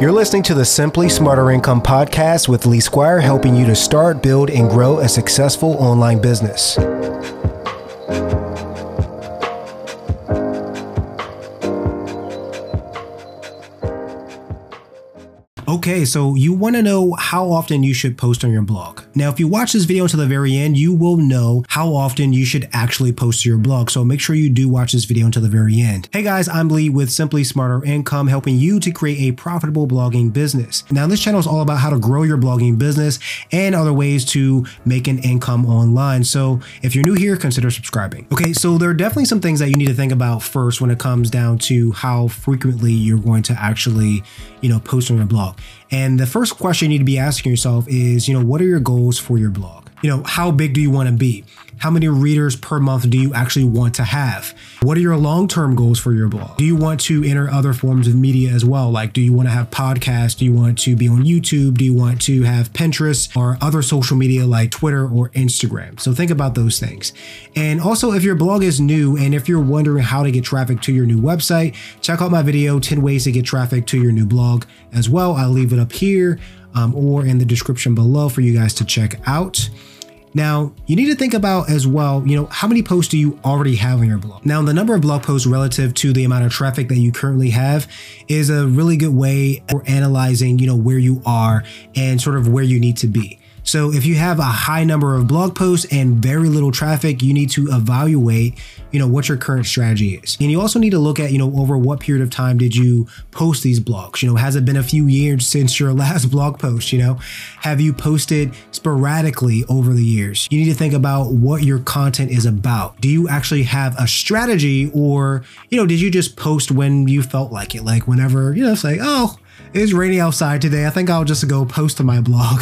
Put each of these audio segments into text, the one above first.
You're listening to the Simply Smarter Income podcast with Lee Squire, helping you to start, build, and grow a successful online business. Okay, so you want to know how often you should post on your blog. Now, if you watch this video until the very end, you will know how often you should actually post to your blog. So make sure you do watch this video until the very end. Hey guys, I'm Lee with Simply Smarter Income, helping you to create a profitable blogging business. Now, this channel is all about how to grow your blogging business and other ways to make an income online. So if you're new here, consider subscribing. Okay, so there are definitely some things that you need to think about first when it comes down to how frequently you're going to actually, you know, post on your blog. And the first question you need to be asking yourself is, you know, what are your goals for your blog? You know, how big do you want to be? How many readers per month do you actually want to have? What are your long term goals for your blog? Do you want to enter other forms of media as well? Like, do you want to have podcasts? Do you want to be on YouTube? Do you want to have Pinterest or other social media like Twitter or Instagram? So think about those things. And also, if your blog is new and if you're wondering how to get traffic to your new website, check out my video 10 ways to get traffic to your new blog as well. I'll leave it up here um, or in the description below for you guys to check out. Now, you need to think about as well, you know, how many posts do you already have on your blog? Now, the number of blog posts relative to the amount of traffic that you currently have is a really good way for analyzing, you know, where you are and sort of where you need to be. So if you have a high number of blog posts and very little traffic, you need to evaluate, you know, what your current strategy is. And you also need to look at, you know, over what period of time did you post these blogs? You know, has it been a few years since your last blog post, you know? Have you posted sporadically over the years? You need to think about what your content is about. Do you actually have a strategy or, you know, did you just post when you felt like it? Like whenever, you know, it's like, oh, it's raining outside today. I think I'll just go post to my blog.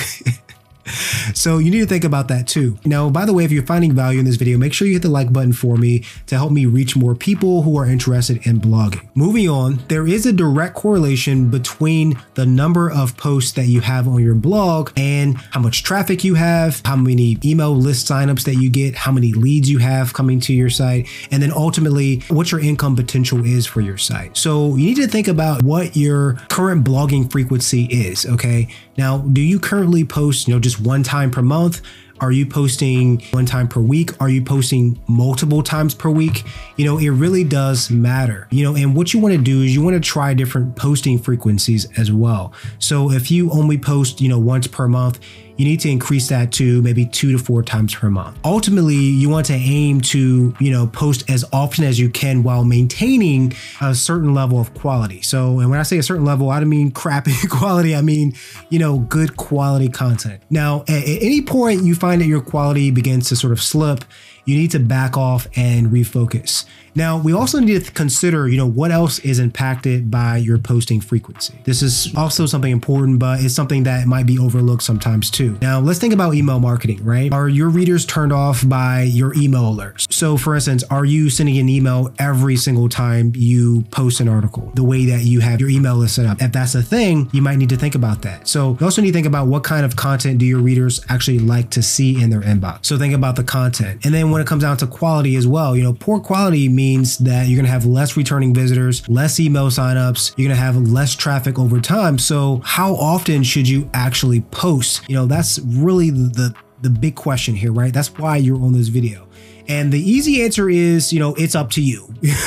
So you need to think about that too. Now, by the way, if you're finding value in this video, make sure you hit the like button for me to help me reach more people who are interested in blogging. Moving on, there is a direct correlation between the number of posts that you have on your blog and how much traffic you have, how many email list signups that you get, how many leads you have coming to your site, and then ultimately what your income potential is for your site. So you need to think about what your current blogging frequency is, okay? Now, do you currently post, you know, just one time per month? Are you posting one time per week? Are you posting multiple times per week? You know, it really does matter. You know, and what you want to do is you want to try different posting frequencies as well. So if you only post, you know, once per month, you need to increase that to maybe two to four times per month. Ultimately, you want to aim to, you know, post as often as you can while maintaining a certain level of quality. So, and when I say a certain level, I don't mean crappy quality, I mean, you know, good quality content. Now, at, any point you find that your quality begins to sort of slip, you need to back off and refocus. Now, we also need to consider, you know, what else is impacted by your posting frequency. This is also something important, but it's something that might be overlooked sometimes too. Now, let's think about email marketing, right? Are your readers turned off by your email alerts? So, for instance, are you sending an email every single time you post an article, the way that you have your email list set up? If that's a thing, you might need to think about that. So, you also need to think about what kind of content do your readers actually like to see in their inbox. So, think about the content. And then when it comes down to quality as well, you know, poor quality means that you're going to have less returning visitors, less email signups, you're going to have less traffic over time. So, how often should you actually post? You know, that's really the the big question here, right? That's why you're on this video. And the easy answer is, you know, it's up to you.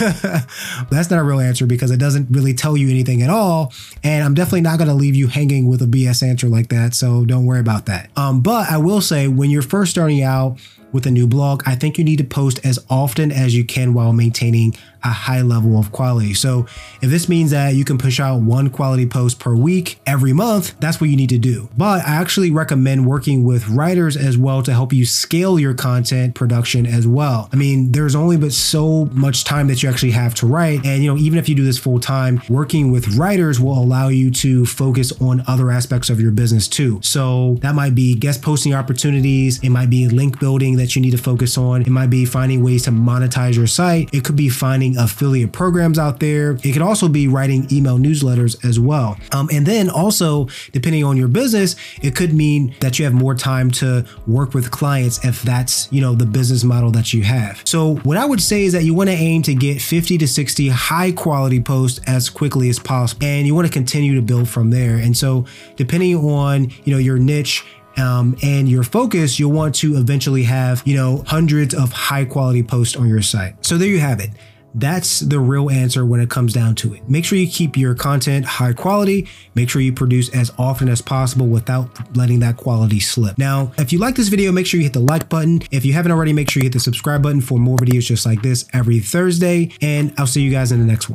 That's not a real answer because it doesn't really tell you anything at all. And I'm definitely not going to leave you hanging with a BS answer like that. So don't worry about that. Um, but I will say, when you're first starting out, with a new blog, I think you need to post as often as you can while maintaining a high level of quality. So if this means that you can push out one quality post per week every month, that's what you need to do. But I actually recommend working with writers as well to help you scale your content production as well. I mean, there's only but so much time that you actually have to write. And, you know, even if you do this full time, working with writers will allow you to focus on other aspects of your business too. So that might be guest posting opportunities, it might be link building that you need to focus on. It might be finding ways to monetize your site. It could be finding affiliate programs out there. It could also be writing email newsletters as well. Um, and then also, depending on your business, it could mean that you have more time to work with clients if that's, you know, the business model that you have. So what I would say is that you want to aim get 50 to 60 high quality posts as quickly as possible. And you want to continue to build from there. And so depending on, you know, your niche, um, and your focus, you'll want to eventually have, you know, hundreds of high quality posts on your site. So there you have it. That's the real answer when it comes down to it. Make sure you keep your content high quality. Make sure you produce as often as possible without letting that quality slip. Now, if you like this video, make sure you hit the like button. If you haven't already, make sure you hit the subscribe button for more videos just like this every Thursday. And I'll see you guys in the next one.